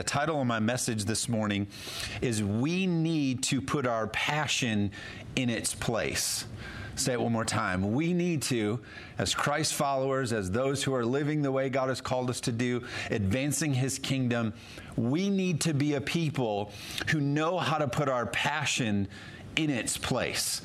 The title of my message this morning is We Need to Put Our Passion in Its Place. Say it one more time. We need to, as Christ followers, as those who are living the way God has called us to do, advancing His kingdom, we need to be a people who know how to put our passion in its place.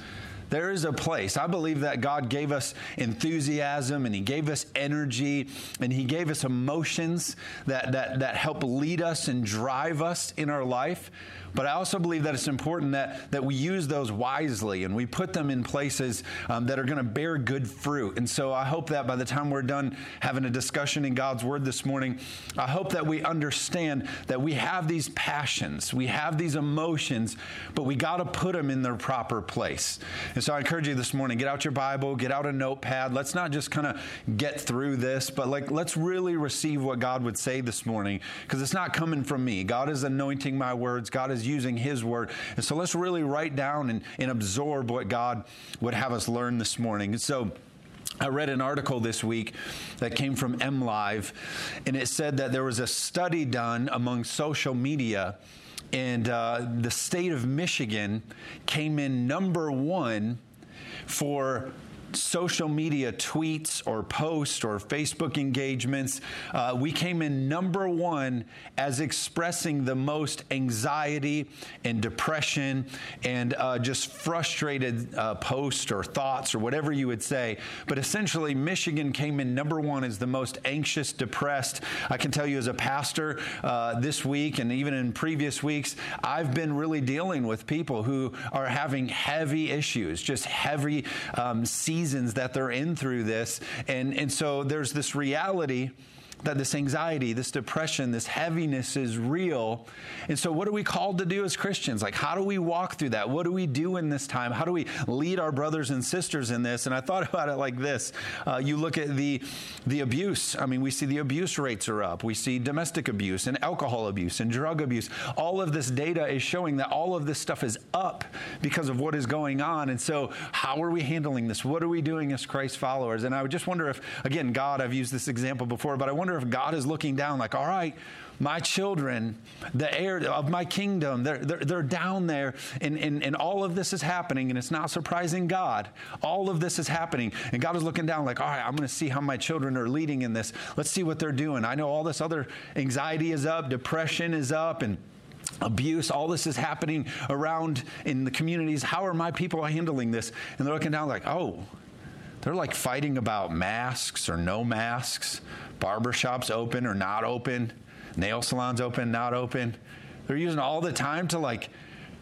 There is a place. I believe that God gave us enthusiasm and He gave us energy and He gave us emotions that, that, that help lead us and drive us in our life. But I also believe that it's important that, that we use those wisely and we put them in places um, that are going to bear good fruit. And so I hope that by the time we're done having a discussion in God's Word this morning, I hope that we understand that we have these passions, we have these emotions, but we got to put them in their proper place. And so I encourage you this morning get out your Bible, get out a notepad. Let's not just kind of get through this, but like let's really receive what God would say this morning because it's not coming from me. God is anointing my words, God is using His word. And so let's really write down and, and absorb what God would have us learn this morning. And so, I read an article this week that came from MLive, and it said that there was a study done among social media, and uh, the state of Michigan came in number one for social media tweets or posts or Facebook engagements, uh, we came in number one as expressing the most anxiety and depression and uh, just frustrated uh, posts or thoughts or whatever you would say. But essentially, Michigan came in number one as the most anxious, depressed. I can tell you as a pastor uh, this week and even in previous weeks, I've been really dealing with people who are having heavy issues, just heavy um, seasons seasons that they're in through this. And, and so there's this reality that this anxiety, this depression, this heaviness is real. And so, what are we called to do as Christians? Like, how do we walk through that? What do we do in this time? How do we lead our brothers and sisters in this? And I thought about it like this uh, you look at the, the abuse. I mean, we see the abuse rates are up, we see domestic abuse and alcohol abuse and drug abuse. All of this data is showing that all of this stuff is up because of what is going on. And so, how are we handling this? What are we doing as Christ followers? And I would just wonder if, again, God, I've used this example before, but I wonder if God is looking down, like, all right, my children, the heir of my kingdom, they're, they're, they're down there, and, and, and all of this is happening, and it's not surprising God. All of this is happening, and God is looking down, like, all right, I'm going to see how my children are leading in this. Let's see what they're doing. I know all this other anxiety is up, depression is up, and abuse, all this is happening around in the communities. How are my people handling this? And they're looking down, like, oh, they're like fighting about masks or no masks, barbershops open or not open, nail salons open, not open. They're using all the time to like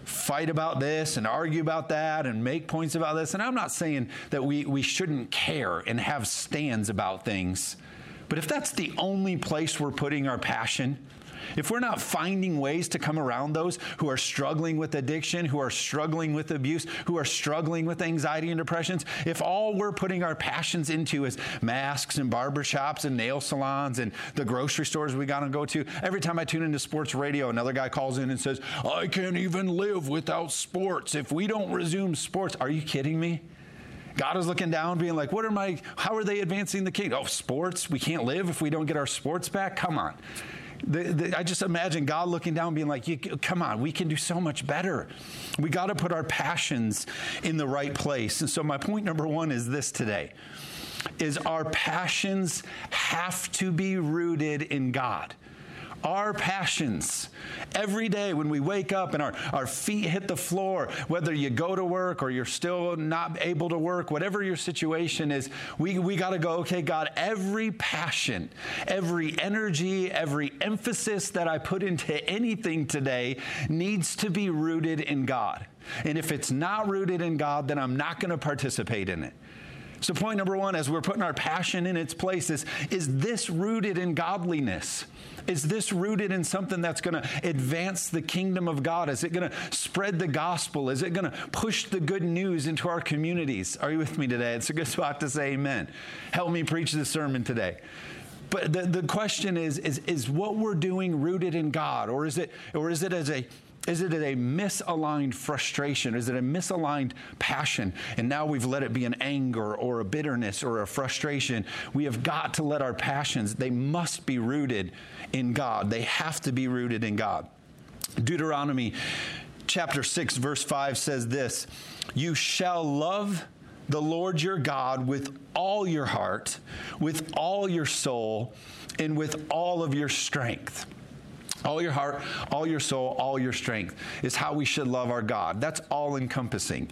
fight about this and argue about that and make points about this. And I'm not saying that we, we shouldn't care and have stands about things. But if that's the only place we're putting our passion, if we're not finding ways to come around those who are struggling with addiction, who are struggling with abuse, who are struggling with anxiety and depressions, if all we're putting our passions into is masks and barbershops and nail salons and the grocery stores we got to go to, every time I tune into sports radio, another guy calls in and says, I can't even live without sports. If we don't resume sports, are you kidding me? God is looking down, being like, What are my, how are they advancing the kingdom? Oh, sports? We can't live if we don't get our sports back? Come on. The, the, I just imagine God looking down, being like, "Come on, we can do so much better. We got to put our passions in the right place." And so, my point number one is this today: is our passions have to be rooted in God our passions. Every day when we wake up and our, our feet hit the floor, whether you go to work or you're still not able to work, whatever your situation is, we, we got to go, okay, God, every passion, every energy, every emphasis that I put into anything today needs to be rooted in God. And if it's not rooted in God, then I'm not going to participate in it. So, point number one, as we're putting our passion in its place, is, is this rooted in godliness? Is this rooted in something that's going to advance the kingdom of God? Is it going to spread the gospel? Is it going to push the good news into our communities? Are you with me today? It's a good spot to say amen. Help me preach the sermon today. But the, the question is, is, is what we're doing rooted in God? Or is it, or is it as a Is it a misaligned frustration? Is it a misaligned passion? And now we've let it be an anger or a bitterness or a frustration. We have got to let our passions, they must be rooted in God. They have to be rooted in God. Deuteronomy chapter 6, verse 5 says this You shall love the Lord your God with all your heart, with all your soul, and with all of your strength. All your heart, all your soul, all your strength is how we should love our God. That's all encompassing.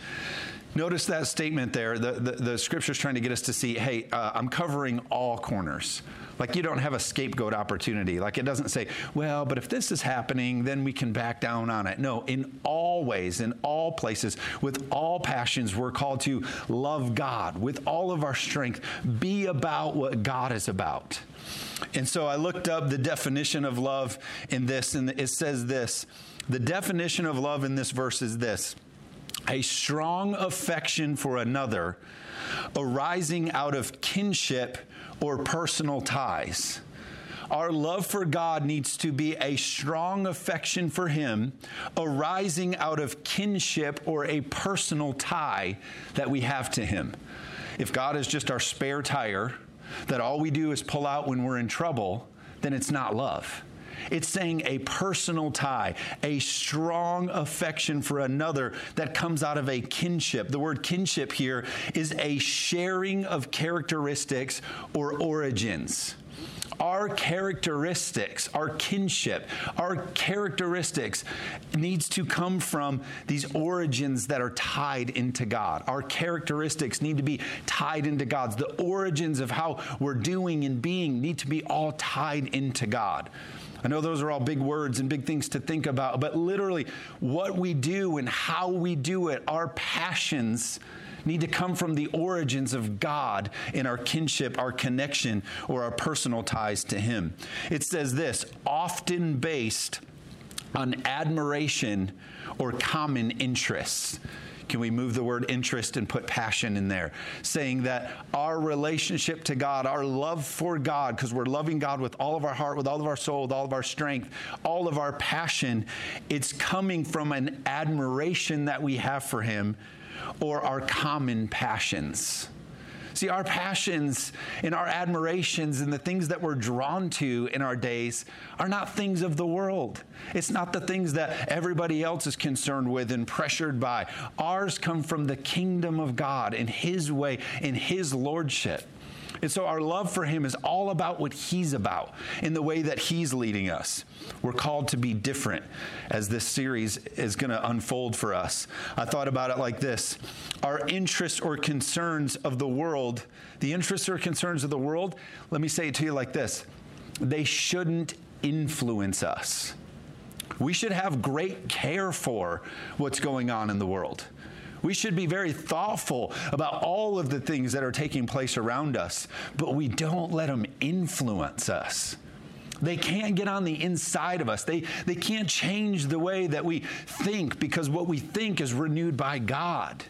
Notice that statement there. The, the, the trying to get us to see hey, uh, I'm covering all corners. Like you don't have a scapegoat opportunity. Like it doesn't say, well, but if this is happening, then we can back down on it. No, in all ways, in all places, with all passions, we're called to love God with all of our strength, be about what God is about. And so I looked up the definition of love in this, and it says this the definition of love in this verse is this a strong affection for another arising out of kinship or personal ties. Our love for God needs to be a strong affection for Him, arising out of kinship or a personal tie that we have to Him. If God is just our spare tire, that all we do is pull out when we're in trouble, then it's not love. It's saying a personal tie, a strong affection for another that comes out of a kinship. The word kinship here is a sharing of characteristics or origins our characteristics, our kinship, our characteristics needs to come from these origins that are tied into God. Our characteristics need to be tied into God's. The origins of how we're doing and being need to be all tied into God. I know those are all big words and big things to think about, but literally, what we do and how we do it, our passions need to come from the origins of God in our kinship, our connection, or our personal ties to Him. It says this often based on admiration or common interests. Can we move the word interest and put passion in there? Saying that our relationship to God, our love for God, because we're loving God with all of our heart, with all of our soul, with all of our strength, all of our passion, it's coming from an admiration that we have for Him or our common passions. See, our passions and our admirations and the things that we're drawn to in our days are not things of the world. It's not the things that everybody else is concerned with and pressured by. Ours come from the kingdom of God in His way, in His lordship. And so our love for Him is all about what He's about in the way that He's leading us. We're called to be different as this series is going to unfold for us. I thought about it like this Our interests or concerns of the world, the interests or concerns of the world, let me say it to you like this they shouldn't influence us. We should have great care for what's going on in the world. We should be very thoughtful about all of the things that are taking place around us, but we don't let them influence us. They can't get on the inside of us. They, they can't change the way that we think because what we think is renewed by God,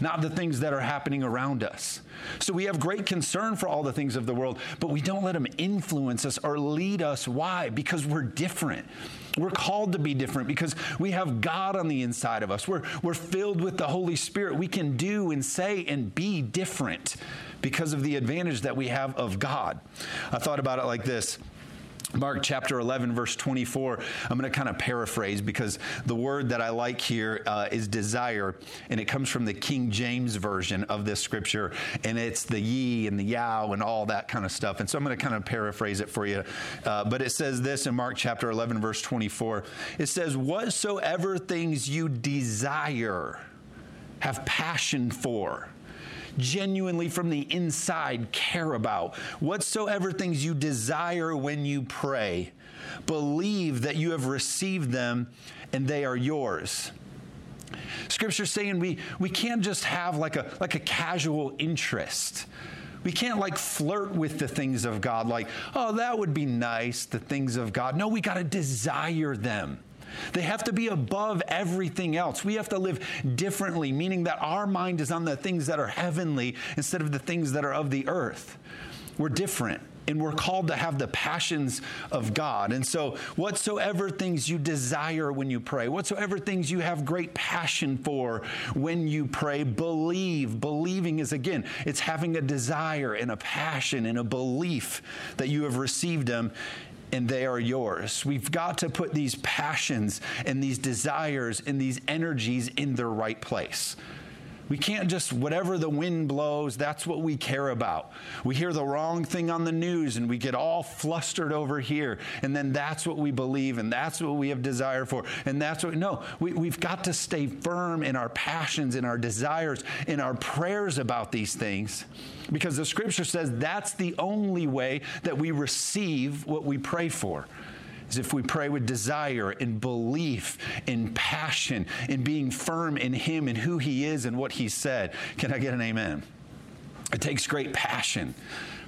not the things that are happening around us. So we have great concern for all the things of the world, but we don't let them influence us or lead us. Why? Because we're different. We're called to be different because we have God on the inside of us. We're, we're filled with the Holy Spirit. We can do and say and be different because of the advantage that we have of God. I thought about it like this. Mark chapter 11, verse 24. I'm going to kind of paraphrase because the word that I like here uh, is desire, and it comes from the King James version of this scripture, and it's the ye and the yow and all that kind of stuff. And so I'm going to kind of paraphrase it for you. Uh, but it says this in Mark chapter 11, verse 24. It says, Whatsoever things you desire, have passion for genuinely from the inside care about. Whatsoever things you desire when you pray, believe that you have received them and they are yours. Scripture's saying we, we can't just have like a, like a casual interest. We can't like flirt with the things of God, like, oh, that would be nice, the things of God. No, we got to desire them. They have to be above everything else. We have to live differently, meaning that our mind is on the things that are heavenly instead of the things that are of the earth. We're different and we're called to have the passions of God. And so, whatsoever things you desire when you pray, whatsoever things you have great passion for when you pray, believe. Believing is, again, it's having a desire and a passion and a belief that you have received them and they are yours. We've got to put these passions and these desires and these energies in their right place. We can't just, whatever the wind blows, that's what we care about. We hear the wrong thing on the news and we get all flustered over here. And then that's what we believe and that's what we have desire for. And that's what, no, we, we've got to stay firm in our passions, in our desires, in our prayers about these things because the scripture says that's the only way that we receive what we pray for is if we pray with desire and belief and passion and being firm in Him and who He is and what He said. Can I get an amen? It takes great passion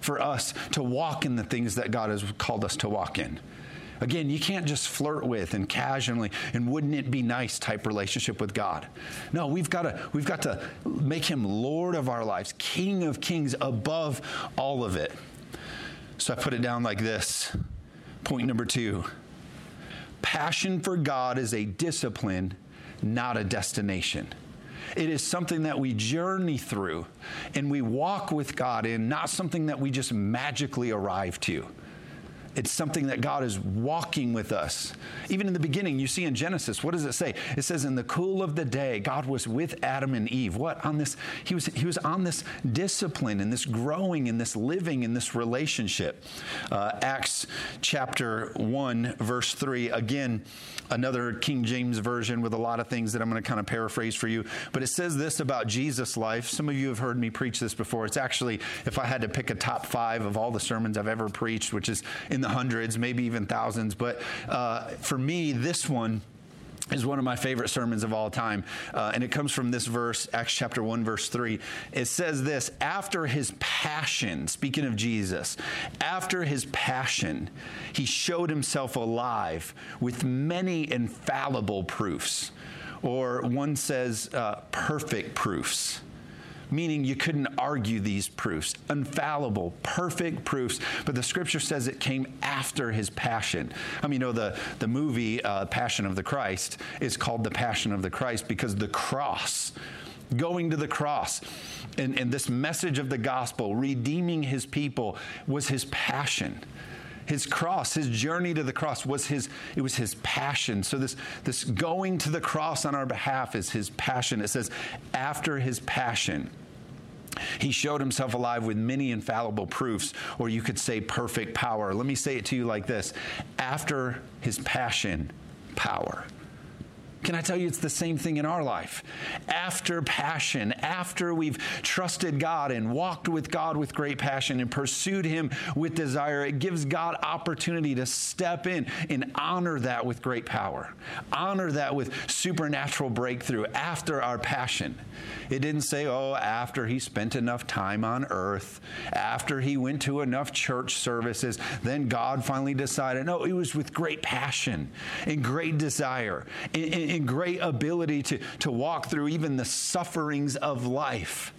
for us to walk in the things that God has called us to walk in. Again, you can't just flirt with and casually and wouldn't it be nice type relationship with God. No, we've got to we've got to make him Lord of our lives, King of kings above all of it. So I put it down like this. Point number two passion for God is a discipline, not a destination. It is something that we journey through and we walk with God in, not something that we just magically arrive to. It's something that God is walking with us. Even in the beginning, you see in Genesis, what does it say? It says, In the cool of the day, God was with Adam and Eve. What? On this, he was, he was on this discipline and this growing and this living in this relationship. Uh, Acts chapter 1, verse 3, again, another King James version with a lot of things that I'm going to kind of paraphrase for you. But it says this about Jesus' life. Some of you have heard me preach this before. It's actually, if I had to pick a top five of all the sermons I've ever preached, which is in the hundreds, maybe even thousands. But uh, for me, this one is one of my favorite sermons of all time. Uh, and it comes from this verse, Acts chapter 1, verse 3. It says this After his passion, speaking of Jesus, after his passion, he showed himself alive with many infallible proofs. Or one says, uh, perfect proofs meaning you couldn't argue these proofs. Infallible, perfect proofs. But the scripture says it came after his passion. I mean, you know, the, the movie uh, Passion of the Christ is called The Passion of the Christ because the cross, going to the cross, and, and this message of the gospel, redeeming his people, was his passion his cross his journey to the cross was his it was his passion so this this going to the cross on our behalf is his passion it says after his passion he showed himself alive with many infallible proofs, or you could say perfect power. Let me say it to you like this after his passion, power. Can I tell you, it's the same thing in our life? After passion, after we've trusted God and walked with God with great passion and pursued Him with desire, it gives God opportunity to step in and honor that with great power. Honor that with supernatural breakthrough after our passion. It didn't say, oh, after he spent enough time on earth, after he went to enough church services, then God finally decided. No, it was with great passion and great desire. And, and great ability to, to walk through even the sufferings of life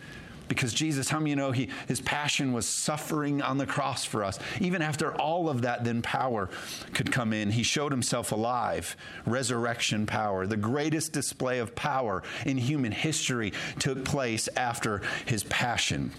because Jesus, how many you know he, his passion was suffering on the cross for us? Even after all of that, then power could come in. He showed himself alive, resurrection power. The greatest display of power in human history took place after his passion.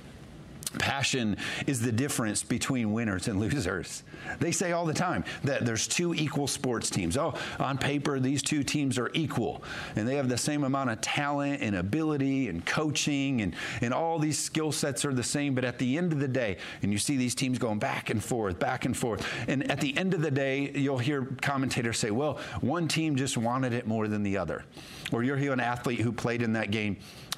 Passion is the difference between winners and losers. They say all the time that there's two equal sports teams. Oh, on paper, these two teams are equal, and they have the same amount of talent and ability and coaching, and, and all these skill sets are the same. But at the end of the day, and you see these teams going back and forth, back and forth, and at the end of the day, you'll hear commentators say, well, one team just wanted it more than the other. Or you'll hear an athlete who played in that game,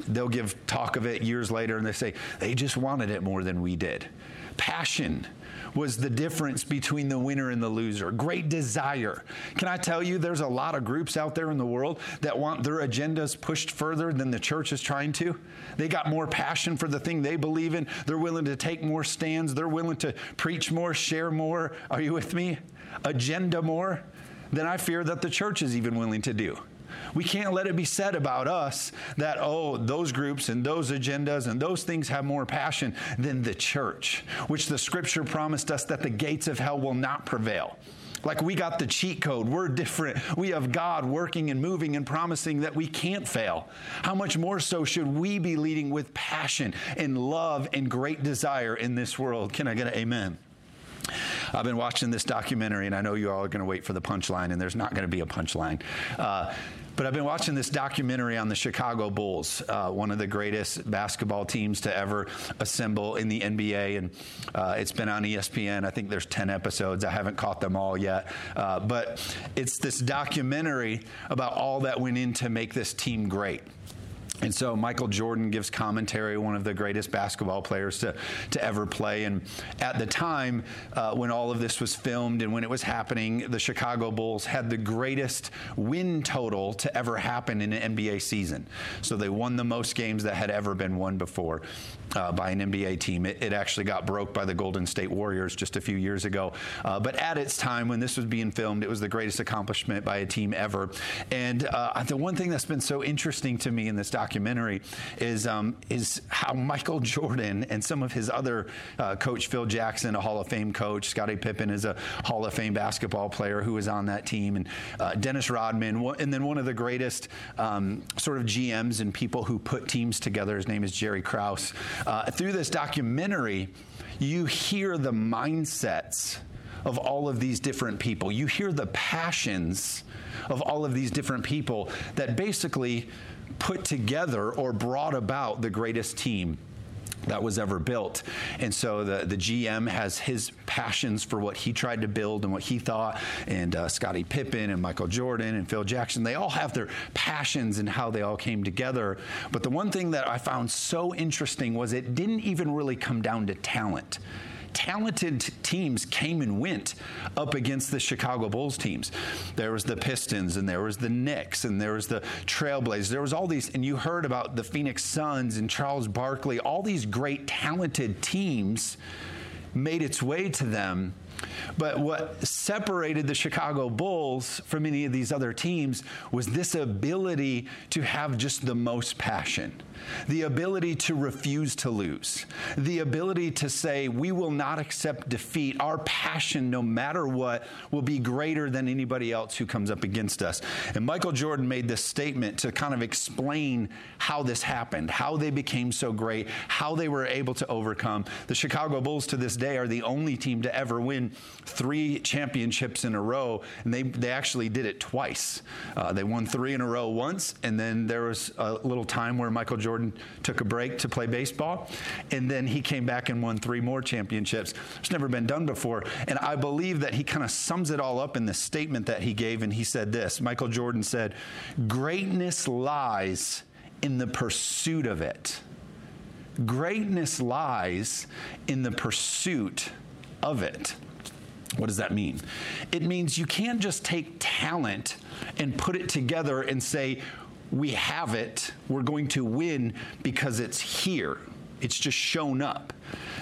they'll give talk of it years later, and they say, they just wanted it more than we did. Passion was the difference between the winner and the loser. Great desire. Can I tell you, there's a lot of groups out there in the world that want their agendas pushed further than the church is trying to. They got more passion for the thing they believe in. They're willing to take more stands. They're willing to preach more, share more. Are you with me? Agenda more than I fear that the church is even willing to do. We can't let it be said about us that, oh, those groups and those agendas and those things have more passion than the church, which the scripture promised us that the gates of hell will not prevail. Like we got the cheat code. We're different. We have God working and moving and promising that we can't fail. How much more so should we be leading with passion and love and great desire in this world? Can I get an amen? I've been watching this documentary, and I know you all are going to wait for the punchline, and there's not going to be a punchline. Uh, but I've been watching this documentary on the Chicago Bulls, uh, one of the greatest basketball teams to ever assemble in the NBA. And uh, it's been on ESPN. I think there's 10 episodes. I haven't caught them all yet. Uh, but it's this documentary about all that went in to make this team great. And so Michael Jordan gives commentary, one of the greatest basketball players to, to ever play. And at the time uh, when all of this was filmed and when it was happening, the Chicago Bulls had the greatest win total to ever happen in an NBA season. So they won the most games that had ever been won before uh, by an NBA team. It, it, actually got broke by the Golden State Warriors just a few years ago. Uh, but at its time, when this was being filmed, it was the greatest accomplishment by a team ever. And uh, the one thing that's been so interesting to me in this documentary is um, is how Michael Jordan and some of his other uh, coach Phil Jackson, a Hall of Fame coach, Scottie Pippen is a Hall of Fame basketball player who was on that team, and uh, Dennis Rodman, and then one of the greatest um, sort of GMs and people who put teams together. His name is Jerry Krause. Uh, through this documentary, you hear the mindsets of all of these different people. You hear the passions of all of these different people that basically put together or brought about the greatest team that was ever built. And so the, the GM has his passions for what he tried to build and what he thought. And uh, Scottie Pippen and Michael Jordan and Phil Jackson, they all have their passions and how they all came together. But the one thing that I found so interesting was it didn't even really come down to talent talented teams came and went up against the Chicago Bulls teams. There was the Pistons and there was the Knicks and there was the Trailblazers. There was all these, and you heard about the Phoenix Suns and Charles Barkley, all these great talented teams made its way to them but what separated the Chicago Bulls from any of these other teams was this ability to have just the most passion, the ability to refuse to lose, the ability to say, we will not accept defeat. Our passion, no matter what, will be greater than anybody else who comes up against us. And Michael Jordan made this statement to kind of explain how this happened, how they became so great, how they were able to overcome. The Chicago Bulls to this day are the only team to ever win three championships in a row, and they, they actually did it twice. Uh, they won three in a row once, and then there was a little time where Michael Jordan took a break to play baseball, and then he came back and won three more championships. It's never been done before. And I believe that he kind of sums it all up in the statement that he gave, and he said this Michael Jordan said, Greatness lies in the pursuit of it. Greatness lies in the pursuit of it. What does that mean? It means you can't just take talent and put it together and say, we have it, we're going to win because it's here. It's just shown up.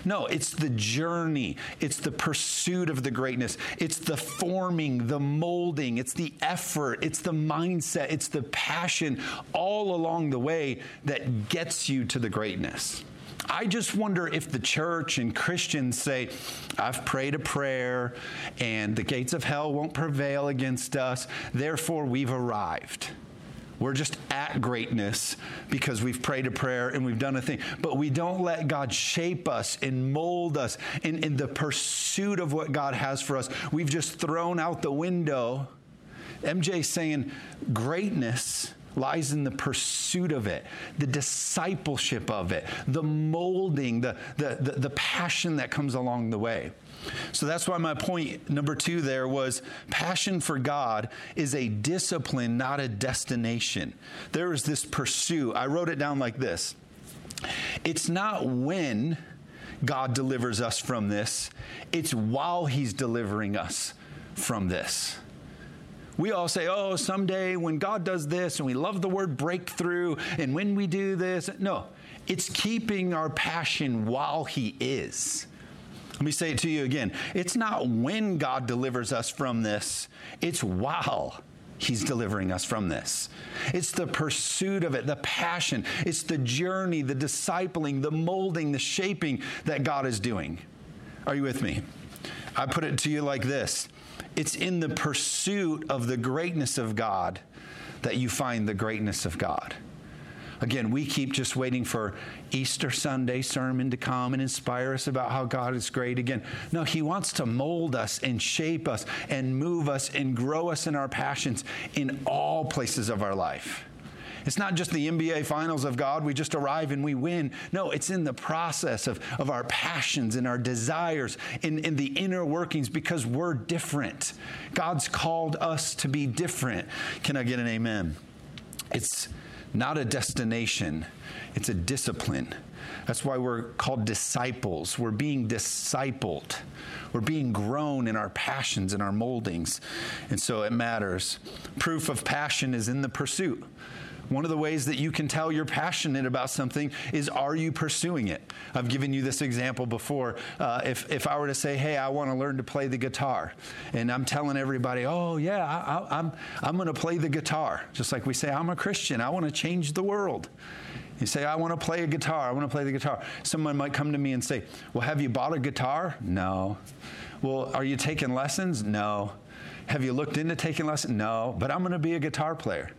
No, it's the journey. It's the pursuit of the greatness. It's the forming, the molding. It's the effort. It's the mindset. It's the passion all along the way that gets you to the greatness. I just wonder if the church and Christians say, I've prayed a prayer and the gates of hell won't prevail against us, therefore we've arrived. We're just at greatness because we've prayed a prayer and we've done a thing. But we don't let God shape us and mold us in, in the pursuit of what God has for us. We've just thrown out the window. MJ saying greatness lies in the pursuit of it, the discipleship of it, the molding, the, the, the, the, passion that comes along the way. So that's why my point number two there was passion for God is a discipline, not a destination. There is this pursuit. I wrote it down like this it's not when God delivers us from this, it's while He's delivering us from this. We all say, oh, someday when God does this, and we love the word breakthrough, and when we do this. No, it's keeping our passion while He is. Let me say it to you again. It's not when God delivers us from this, it's while He's delivering us from this. It's the pursuit of it, the passion. It's the journey, the discipling, the molding, the shaping that God is doing. Are you with me? I put it to you like this it's in the pursuit of the greatness of God that you find the greatness of God. Again, we keep just waiting for Easter Sunday sermon to come and inspire us about how God is great again. No, He wants to mold us and shape us and move us and grow us in our passions in all places of our life. It's not just the NBA finals of God, we just arrive and we win. No, it's in the process of, of our passions and our desires, in, in the inner workings, because we're different. God's called us to be different. Can I get an amen? It's not a destination, it's a discipline. That's why we're called disciples. We're being discipled. We're being grown in our passions and our moldings. And so it matters. Proof of passion is in the pursuit. One of the ways that you can tell you're passionate about something is are you pursuing it? I've given you this example before. Uh, if, if I were to say, hey, I want to learn to play the guitar, and I'm telling everybody, oh, yeah, I, I'm, I'm going to play the guitar. Just like we say, I'm a Christian, I want to change the world. You say, I want to play a guitar, I want to play the guitar. Someone might come to me and say, Well, have you bought a guitar? No. Well, are you taking lessons? No. Have you looked into taking lessons? No. But I'm going to be a guitar player.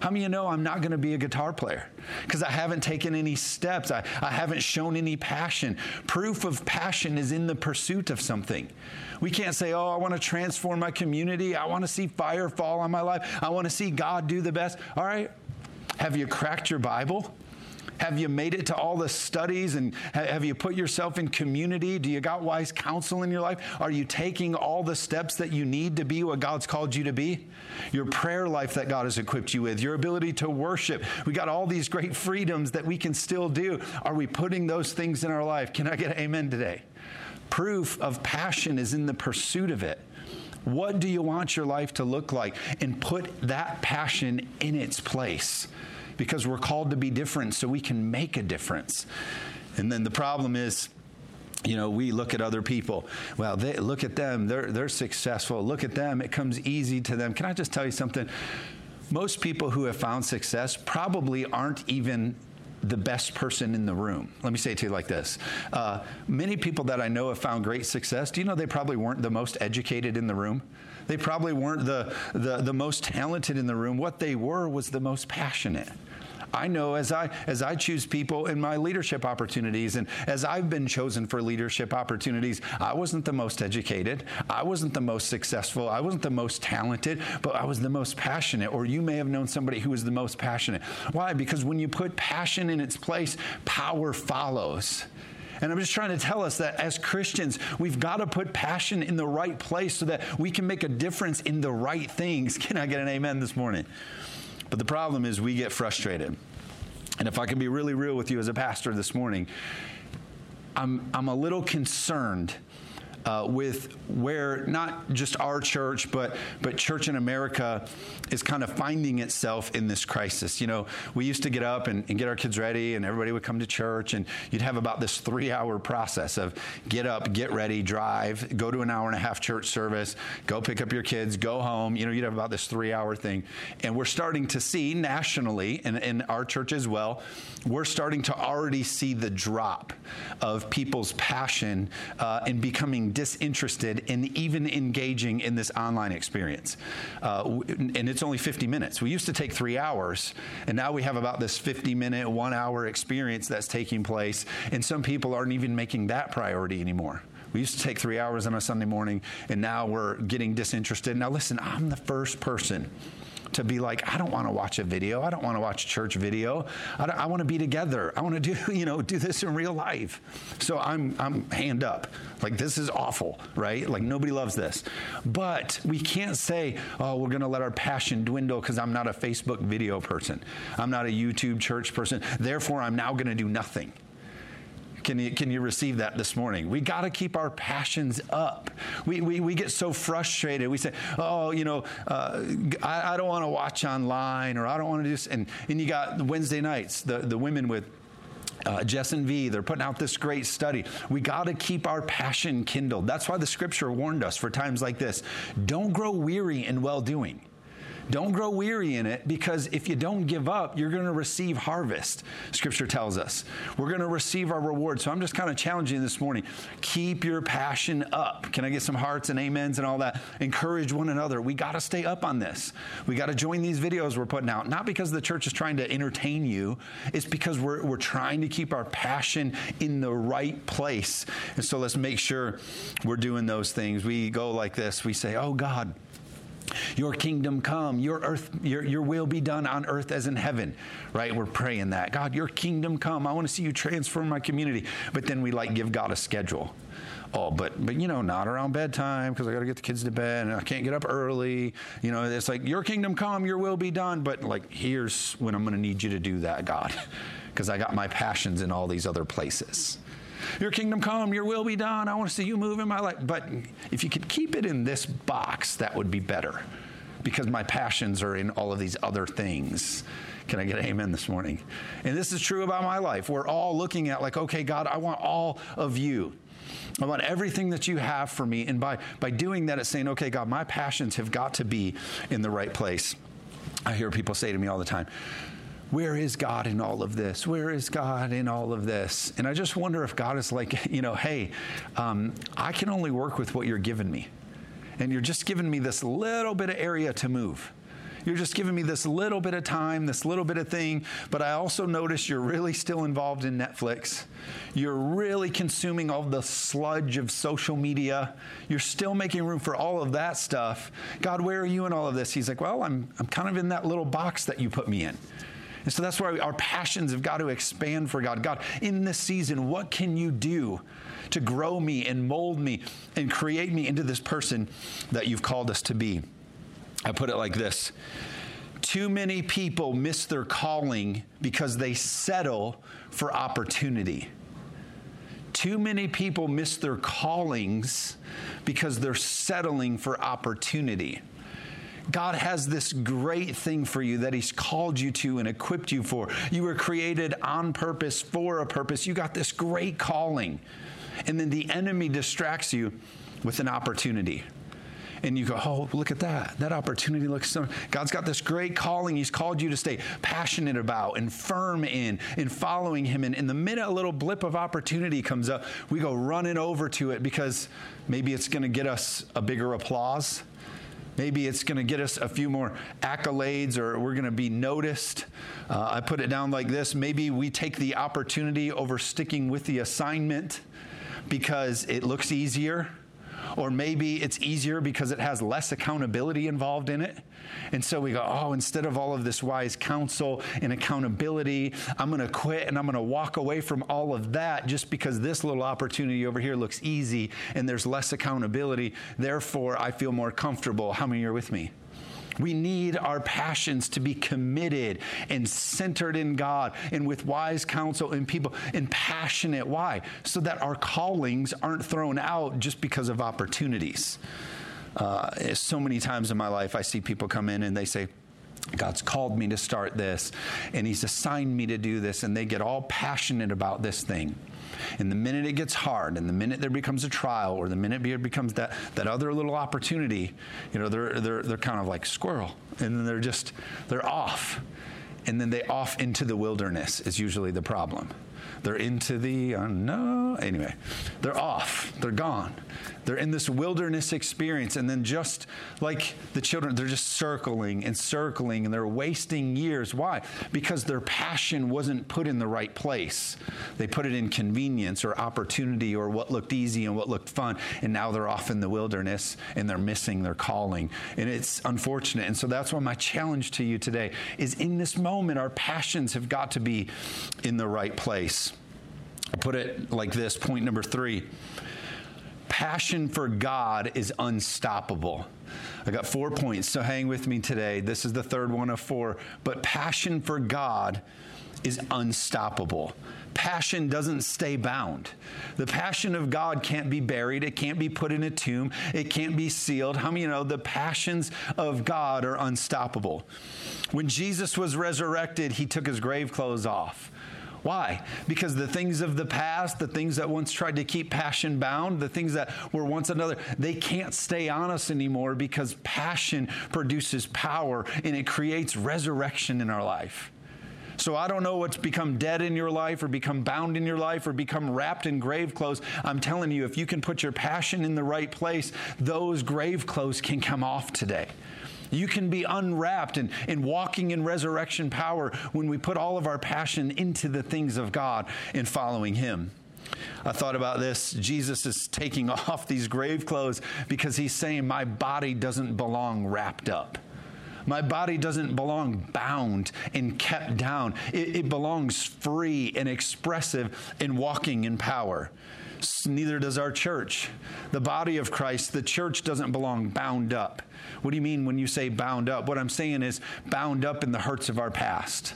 How many of you know I'm not going to be a guitar player? Because I haven't taken any steps. I, I haven't shown any passion. Proof of passion is in the pursuit of something. We can't say, oh, I want to transform my community. I want to see fire fall on my life. I want to see God do the best. All right. Have you cracked your Bible? Have you made it to all the studies and have you put yourself in community? Do you got wise counsel in your life? Are you taking all the steps that you need to be what God's called you to be? Your prayer life that God has equipped you with, your ability to worship. We got all these great freedoms that we can still do. Are we putting those things in our life? Can I get amen today? Proof of passion is in the pursuit of it. What do you want your life to look like? And put that passion in its place because we're called to be different so we can make a difference. And then the problem is, you know, we look at other people. Well, they look at them, they're they're successful. Look at them, it comes easy to them. Can I just tell you something? Most people who have found success probably aren't even the best person in the room. Let me say it to you like this. Uh, many people that I know have found great success. Do you know they probably weren't the most educated in the room? They probably weren't the, the, the most talented in the room. What they were was the most passionate. I know as I as I choose people in my leadership opportunities and as I've been chosen for leadership opportunities, I wasn't the most educated, I wasn't the most successful, I wasn't the most talented, but I was the most passionate. Or you may have known somebody who was the most passionate. Why? Because when you put passion in its place, power follows. And I'm just trying to tell us that as Christians, we've got to put passion in the right place so that we can make a difference in the right things. Can I get an amen this morning? But the problem is we get frustrated. And if I can be really real with you as a pastor this morning, I'm, I'm a little concerned uh, with where not just our church, but but church in America is kind of finding itself in this crisis. You know, we used to get up and, and get our kids ready, and everybody would come to church, and you'd have about this three-hour process of get up, get ready, drive, go to an hour and a half church service, go pick up your kids, go home. You know, you'd have about this three-hour thing, and we're starting to see nationally, and in our church as well, we're starting to already see the drop of people's passion uh, in becoming disinterested in even engaging in this online experience. Uh, and it's only 50 minutes. We used to take three hours, and now we have about this 50 minute, one hour experience that's taking place. And some people aren't even making that priority anymore. We used to take three hours on a Sunday morning, and now we're getting disinterested. Now, listen, I'm the first person to be like, I don't want to watch a video. I don't want to watch church video. I, I want to be together. I want to do, you know, do this in real life. So I'm, I'm hand up. Like, this is awful, right? Like, nobody loves this. But we can't say, oh, we're going to let our passion dwindle because I'm not a Facebook video person. I'm not a YouTube church person. Therefore, I'm now going to do nothing. Can you, can you receive that this morning? We got to keep our passions up. We, we, we get so frustrated. We say, oh, you know, uh, I, I don't want to watch online or I don't want to do this. And, and you got Wednesday nights, the, the women with uh, Jess and V, they're putting out this great study. We got to keep our passion kindled. That's why the scripture warned us for times like this. Don't grow weary in well doing. Don't grow weary in it because if you don't give up, you're going to receive harvest. Scripture tells us we're going to receive our reward. So I'm just kind of challenging this morning. Keep your passion up. Can I get some hearts and amens and all that? Encourage one another. We got to stay up on this. We got to join these videos we're putting out, not because the church is trying to entertain you, it's because we're, we're trying to keep our passion in the right place. And so let's make sure we're doing those things. We go like this we say, Oh God, your kingdom come, your earth, your, your will be done on earth as in heaven, right? We're praying that. God, your kingdom come. I want to see you transform my community. But then we like give God a schedule. Oh, but but you know, not around bedtime because I got to get the kids to bed and I can't get up early. You know, it's like your kingdom come, your will be done. But like, here's when I'm going to need you to do that, God, because I got my passions in all these other places. Your kingdom come, your will be done. I want to see you move in my life. But if you could keep it in this box, that would be better because my passions are in all of these other things. Can I get an amen this morning? And this is true about my life. We're all looking at, like, okay, God, I want all of you. I want everything that you have for me. And by, by doing that, it's saying, okay, God, my passions have got to be in the right place. I hear people say to me all the time, where is God in all of this? Where is God in all of this? And I just wonder if God is like, you know, hey, um, I can only work with what you're giving me. And you're just giving me this little bit of area to move. You're just giving me this little bit of time, this little bit of thing. But I also notice you're really still involved in Netflix. You're really consuming all the sludge of social media. You're still making room for all of that stuff. God, where are you in all of this? He's like, Well, I'm, I'm kind of in that little box that you put me in. And so that's why our passions have got to expand for God. God, in this season, what can you do to grow me and mold me and create me into this person that you've called us to be? I put it like this Too many people miss their calling because they settle for opportunity. Too many people miss their callings because they're settling for opportunity. God has this great thing for you that He's called you to and equipped you for. You were created on purpose for a purpose. You got this great calling. And then the enemy distracts you with an opportunity and you go, oh, look at that. That opportunity looks so. God's got this great calling He's called you to stay passionate about and firm in, in following Him. And in the minute a little blip of opportunity comes up, we go running over to it because maybe it's going to get us a bigger applause Maybe it's going to get us a few more accolades or we're going to be noticed. Uh, I put it down like this maybe we take the opportunity over sticking with the assignment because it looks easier or maybe it's easier because it has less accountability involved in it. And so we go, oh, instead of all of this wise counsel and accountability, I'm going to quit and I'm going to walk away from all of that just because this little opportunity over here looks easy and there's less accountability. Therefore, I feel more comfortable. How many are with me? We need our passions to be committed and centered in God and with wise counsel and people and passionate. Why? So that our callings aren't thrown out just because of opportunities. Uh, so many times in my life, I see people come in and they say, God's called me to start this, and He's assigned me to do this, and they get all passionate about this thing. And the minute it gets hard, and the minute there becomes a trial, or the minute it becomes that, that other little opportunity, you know, they're, they're, they're kind of like squirrel. And then they're just, they're off. And then they off into the wilderness is usually the problem. They're into the unknown. Anyway, they're off. They're gone. They're in this wilderness experience. And then, just like the children, they're just circling and circling and they're wasting years. Why? Because their passion wasn't put in the right place. They put it in convenience or opportunity or what looked easy and what looked fun. And now they're off in the wilderness and they're missing their calling. And it's unfortunate. And so, that's why my challenge to you today is in this moment, our passions have got to be in the right place. I put it like this point number three passion for God is unstoppable. I got four points, so hang with me today. This is the third one of four. But passion for God is unstoppable. Passion doesn't stay bound. The passion of God can't be buried. It can't be put in a tomb. It can't be sealed. How many know the passions of God are unstoppable? When Jesus was resurrected, he took his grave clothes off. Why? Because the things of the past, the things that once tried to keep passion bound, the things that were once another, they can't stay on us anymore because passion produces power and it creates resurrection in our life. So I don't know what's become dead in your life or become bound in your life or become wrapped in grave clothes. I'm telling you, if you can put your passion in the right place, those grave clothes can come off today. You can be unwrapped and, and walking in resurrection power when we put all of our passion into the things of God and following Him. I thought about this. Jesus is taking off these grave clothes because he's saying, My body doesn't belong wrapped up. My body doesn't belong bound and kept down. It, it belongs free and expressive and walking in power. Neither does our church. The body of Christ, the church doesn't belong bound up. What do you mean when you say bound up? What I'm saying is bound up in the hurts of our past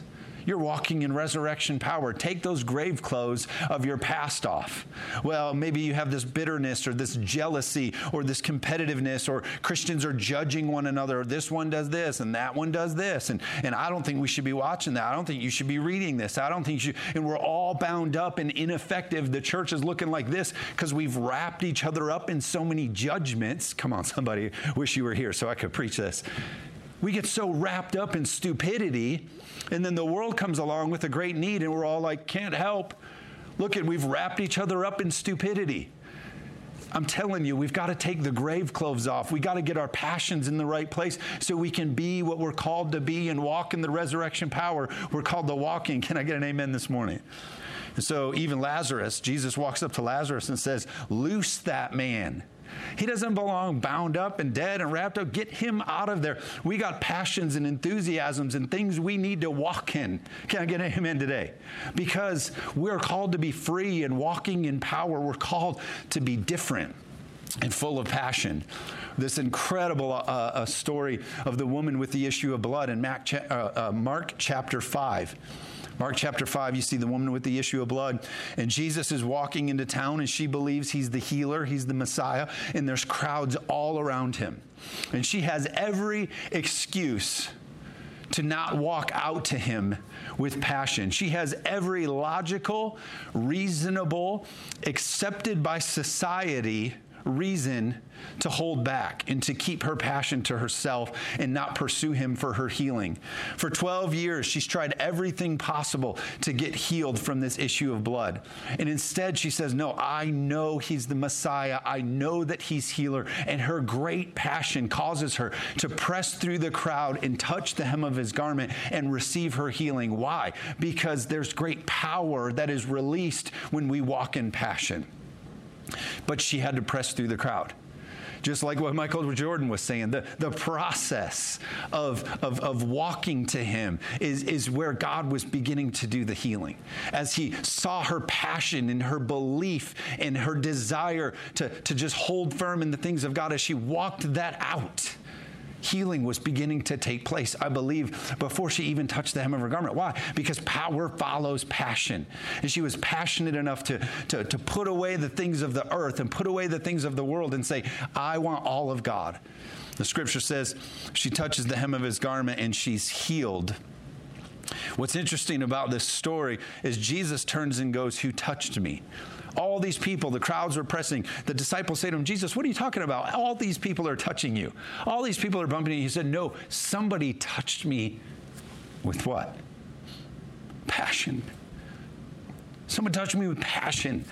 you're walking in resurrection power. Take those grave clothes of your past off. Well, maybe you have this bitterness or this jealousy or this competitiveness, or Christians are judging one another. This one does this and that one does this. And, and I don't think we should be watching that. I don't think you should be reading this. I don't think you, should. and we're all bound up and ineffective. The church is looking like this because we've wrapped each other up in so many judgments. Come on, somebody, wish you were here so I could preach this. We get so wrapped up in stupidity, and then the world comes along with a great need, and we're all like, can't help. Look at, we've wrapped each other up in stupidity. I'm telling you, we've got to take the grave clothes off. We got to get our passions in the right place so we can be what we're called to be and walk in the resurrection power. We're called to walking. Can I get an amen this morning? And so, even Lazarus, Jesus walks up to Lazarus and says, Loose that man. He doesn't belong bound up and dead and wrapped up. Get him out of there. We got passions and enthusiasms and things we need to walk in. Can I get an amen today? Because we're called to be free and walking in power. We're called to be different and full of passion. This incredible uh, uh, story of the woman with the issue of blood in uh, uh Mark chapter 5. Mark chapter 5, you see the woman with the issue of blood, and Jesus is walking into town, and she believes he's the healer, he's the Messiah, and there's crowds all around him. And she has every excuse to not walk out to him with passion. She has every logical, reasonable, accepted by society reason to hold back and to keep her passion to herself and not pursue him for her healing. For 12 years, she's tried everything possible to get healed from this issue of blood. And instead, she says, No, I know he's the Messiah. I know that he's healer. And her great passion causes her to press through the crowd and touch the hem of his garment and receive her healing. Why? Because there's great power that is released when we walk in passion. But she had to press through the crowd. Just like what Michael Jordan was saying, the, the process of, of, of walking to him is, is where God was beginning to do the healing. As he saw her passion and her belief and her desire to, to just hold firm in the things of God, as she walked that out, healing was beginning to take place, I believe, before she even touched the hem of her garment. Why? Because power follows passion. And she was passionate enough to, to, to put away the things of the earth and put away the things of the world and say, I want all of God. The scripture says she touches the hem of his garment and she's healed. What's interesting about this story is Jesus turns and goes, Who touched me? All these people, the crowds were pressing. The disciples say to him, Jesus, what are you talking about? All these people are touching you. All these people are bumping you. He said, No, somebody touched me with what? Passion. Someone touched me with passion.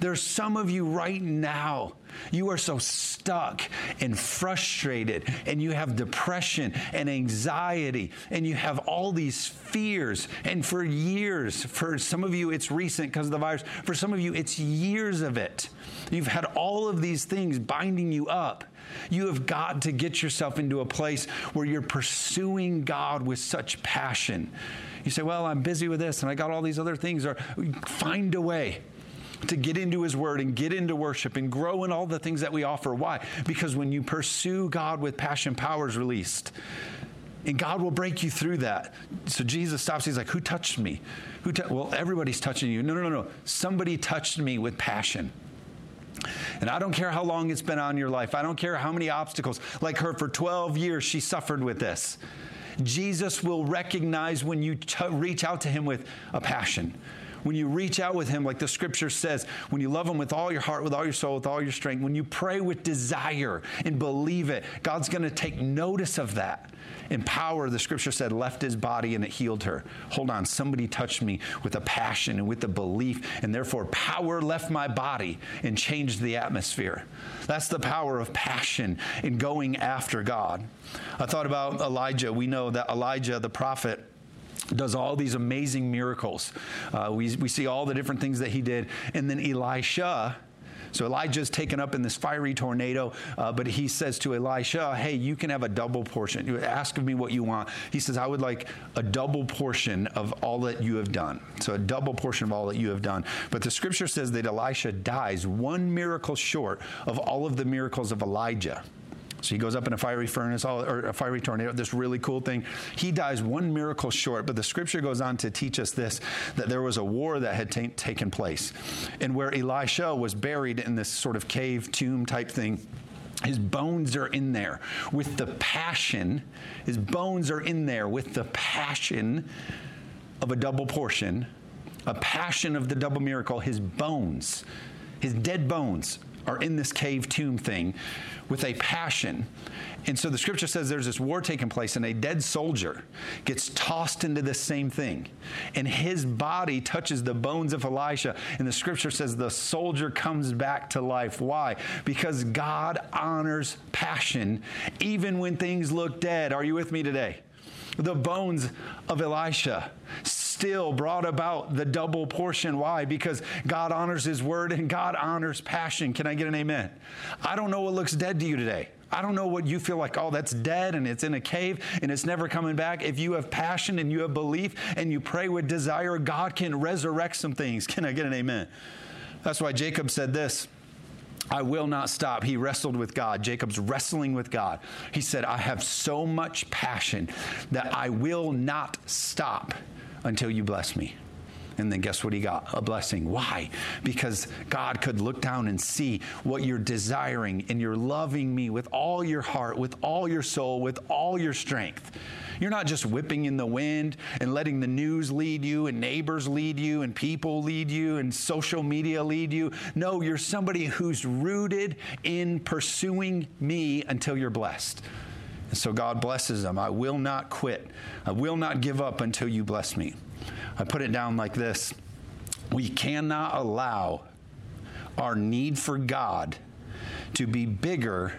There's some of you right now, you are so stuck and frustrated, and you have depression and anxiety, and you have all these fears. And for years, for some of you, it's recent because of the virus. For some of you, it's years of it. You've had all of these things binding you up. You have got to get yourself into a place where you're pursuing God with such passion. You say, Well, I'm busy with this and I got all these other things, or find a way to get into His Word and get into worship and grow in all the things that we offer. Why? Because when you pursue God with passion, power is released. And God will break you through that. So Jesus stops. He's like, Who touched me? Who t-? Well, everybody's touching you. No, no, no, no. Somebody touched me with passion. And I don't care how long it's been on your life. I don't care how many obstacles. Like her, for 12 years, she suffered with this. Jesus will recognize when you t- reach out to him with a passion when you reach out with Him, like the scripture says, when you love Him with all your heart, with all your soul, with all your strength, when you pray with desire and believe it, God's going to take notice of that. In power, the scripture said, left his body and it healed her. Hold on, somebody touched me with a passion and with a belief, and therefore power left my body and changed the atmosphere. That's the power of passion in going after God. I thought about Elijah. We know that Elijah, the prophet, does all these amazing miracles. Uh, we, we see all the different things that he did. And then Elisha, so Elijah's taken up in this fiery tornado, uh, but he says to Elisha, Hey, you can have a double portion. You ask of me what you want. He says, I would like a double portion of all that you have done. So a double portion of all that you have done. But the scripture says that Elisha dies one miracle short of all of the miracles of Elijah. So he goes up in a fiery furnace or a fiery tornado, this really cool thing. He dies one miracle short, but the scripture goes on to teach us this that there was a war that had t- taken place. And where Elisha was buried in this sort of cave tomb type thing, his bones are in there with the passion. His bones are in there with the passion of a double portion, a passion of the double miracle. His bones, his dead bones, are in this cave tomb thing with a passion. And so the scripture says there's this war taking place, and a dead soldier gets tossed into this same thing. And his body touches the bones of Elisha. And the scripture says the soldier comes back to life. Why? Because God honors passion even when things look dead. Are you with me today? The bones of Elisha still brought about the double portion. Why? Because God honors His word and God honors passion. Can I get an amen? I don't know what looks dead to you today. I don't know what you feel like, oh, that's dead and it's in a cave and it's never coming back. If you have passion and you have belief and you pray with desire, God can resurrect some things. Can I get an amen? That's why Jacob said this. I will not stop. He wrestled with God. Jacob's wrestling with God. He said, I have so much passion that I will not stop until you bless me. And then guess what he got? A blessing. Why? Because God could look down and see what you're desiring and you're loving me with all your heart, with all your soul, with all your strength. You're not just whipping in the wind and letting the news lead you and neighbors lead you and people lead you and social media lead you. No, you're somebody who's rooted in pursuing me until you're blessed. And so God blesses them. I will not quit. I will not give up until you bless me. I put it down like this We cannot allow our need for God to be bigger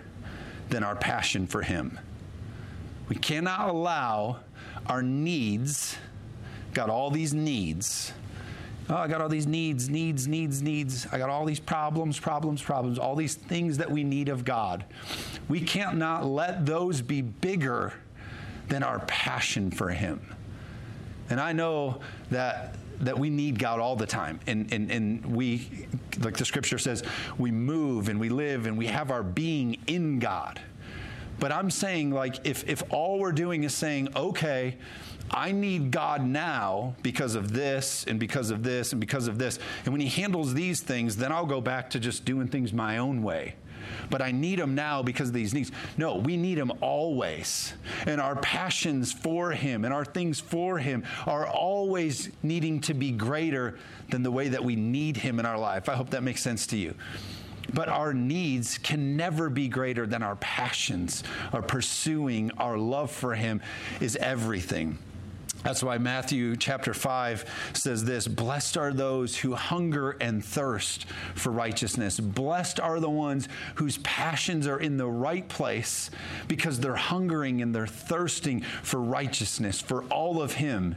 than our passion for Him. We cannot allow our needs, got all these needs, Oh, I got all these needs, needs, needs, needs. I got all these problems, problems, problems, all these things that we need of God. We can't not let those be bigger than our passion for Him. And I know that that we need God all the time. And, and, and we, like the scripture says, we move and we live and we have our being in God. But I'm saying, like, if, if all we're doing is saying, okay, I need God now because of this and because of this and because of this. And when He handles these things, then I'll go back to just doing things my own way. But I need Him now because of these needs. No, we need Him always. And our passions for Him and our things for Him are always needing to be greater than the way that we need Him in our life. I hope that makes sense to you. But our needs can never be greater than our passions, our pursuing, our love for Him is everything. That's why Matthew chapter 5 says this Blessed are those who hunger and thirst for righteousness. Blessed are the ones whose passions are in the right place because they're hungering and they're thirsting for righteousness, for all of Him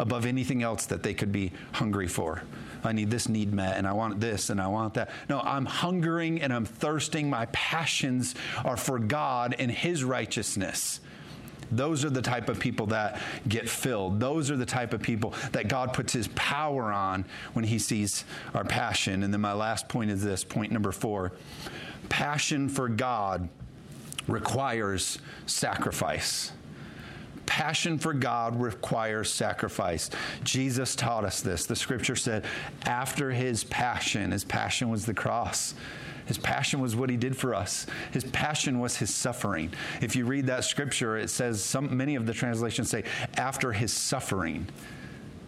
above anything else that they could be hungry for. I need this need met and I want this and I want that. No, I'm hungering and I'm thirsting. My passions are for God and His righteousness. Those are the type of people that get filled. Those are the type of people that God puts his power on when he sees our passion. And then my last point is this point number four passion for God requires sacrifice. Passion for God requires sacrifice. Jesus taught us this. The scripture said, after his passion, his passion was the cross His passion was what he did for us. His passion was his suffering. If you read that scripture, it says some many of the translations say after his suffering.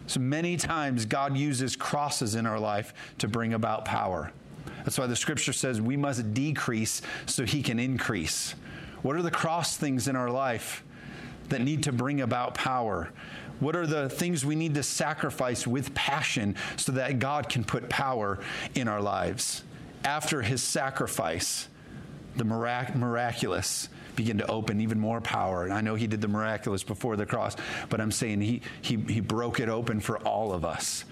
So many times God uses crosses in our life to bring about power. That's why the scripture says we must decrease so he can increase. What are the cross things in our life that need to bring about power? What are the things we need to sacrifice with passion so that God can put power in our lives? After his sacrifice, the mirac- miraculous begin to open even more power. And I know he did the miraculous before the cross, but I'm saying he, he, he broke it open for all of us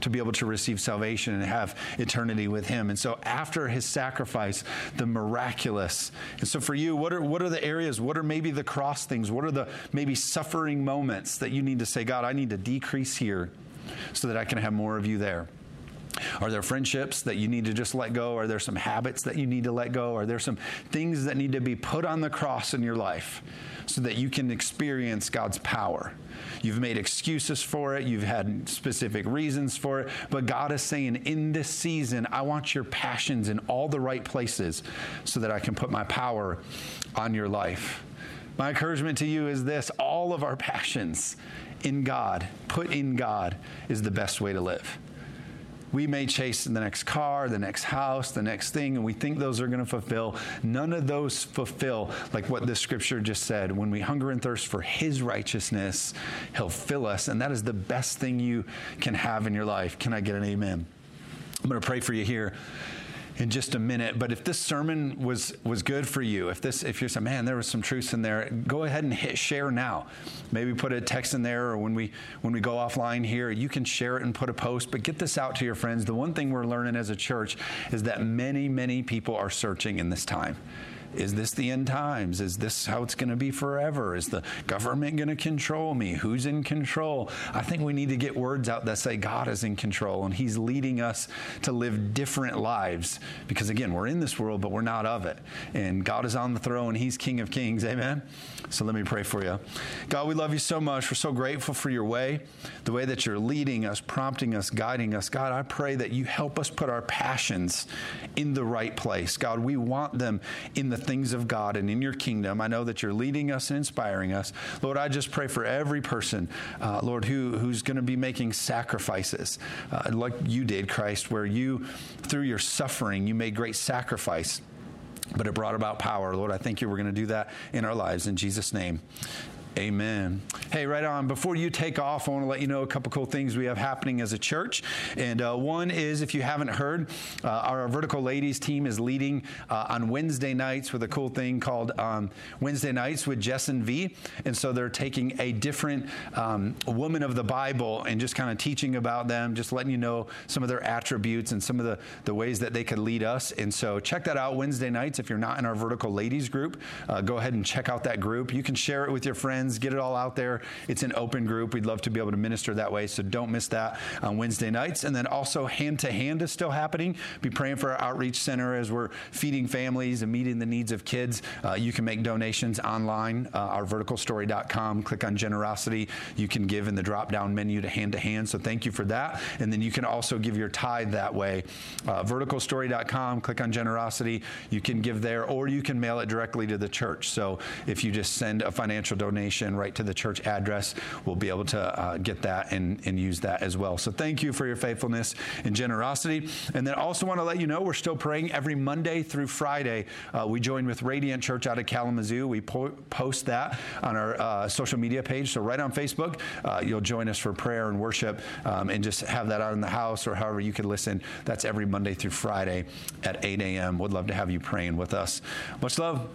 to be able to receive salvation and have eternity with him. And so after his sacrifice, the miraculous. And so for you, what are what are the areas? What are maybe the cross things? What are the maybe suffering moments that you need to say, God, I need to decrease here so that I can have more of you there? Are there friendships that you need to just let go? Are there some habits that you need to let go? Are there some things that need to be put on the cross in your life so that you can experience God's power? You've made excuses for it, you've had specific reasons for it, but God is saying, in this season, I want your passions in all the right places so that I can put my power on your life. My encouragement to you is this all of our passions in God, put in God, is the best way to live we may chase the next car, the next house, the next thing, and we think those are going to fulfill. None of those fulfill like what the scripture just said. When we hunger and thirst for his righteousness, he'll fill us. And that is the best thing you can have in your life. Can I get an amen? I'm going to pray for you here in just a minute. But if this sermon was was good for you, if this if you're saying, man, there was some truths in there, go ahead and hit share now. Maybe put a text in there, or when we when we go offline here, you can share it and put a post. But get this out to your friends. The one thing we're learning as a church is that many many people are searching in this time. Is this the end times? Is this how it's going to be forever? Is the government going to control me? Who's in control? I think we need to get words out that say God is in control and He's leading us to live different lives because, again, we're in this world, but we're not of it. And God is on the throne, He's King of Kings. Amen? So let me pray for you. God, we love you so much. We're so grateful for your way, the way that you're leading us, prompting us, guiding us. God, I pray that you help us put our passions in the right place. God, we want them in the things of God and in your kingdom. I know that you're leading us and inspiring us. Lord, I just pray for every person, uh, Lord, who, who's going to be making sacrifices uh, like you did, Christ, where you, through your suffering, you made great sacrifice but it brought about power. Lord, I thank you. We're going to do that in our lives. In Jesus' name, Amen. Hey, right on. Before you take off, I want to let you know a couple cool things we have happening as a church. And uh, one is, if you haven't heard, uh, our Vertical Ladies team is leading uh, on Wednesday nights with a cool thing called um, Wednesday Nights with Jess and V. And so they're taking a different um, woman of the Bible and just kind of teaching about them, just letting you know some of their attributes and some of the, the ways that they could lead us. And so check that out Wednesday nights. If you're not in our Vertical Ladies group, uh, go ahead and check out that group. You can share it with your friends friends, get it all out there. It's an open group. We'd love to be able to minister that way, so don't miss that on Wednesday nights. And then also, hand to hand is still happening. Be praying for our outreach center as we're feeding families and meeting the needs of kids. Uh, you can make donations online, uh, our verticalstory.com. Click on generosity. You can give in the drop down menu to hand to hand. So thank you for that. And then you can also give your tithe that way. Uh, verticalstory.com, click on generosity. You can give there, or you can mail it directly to the church. So if you just send a financial donation, information right to the church address. We'll be able to uh, get that and, and use that as well. So thank you for your faithfulness and generosity. And then also want to let you know we're still praying every Monday through Friday. Uh, we join with Radiant Church out of Kalamazoo. We po- post that on our uh, social media page. So right on Facebook, uh, you'll join us for prayer and worship um, and just have that out in the house or however you can listen. That's every Monday through Friday at 8 a.m. We'd love to have you praying with us. Much love.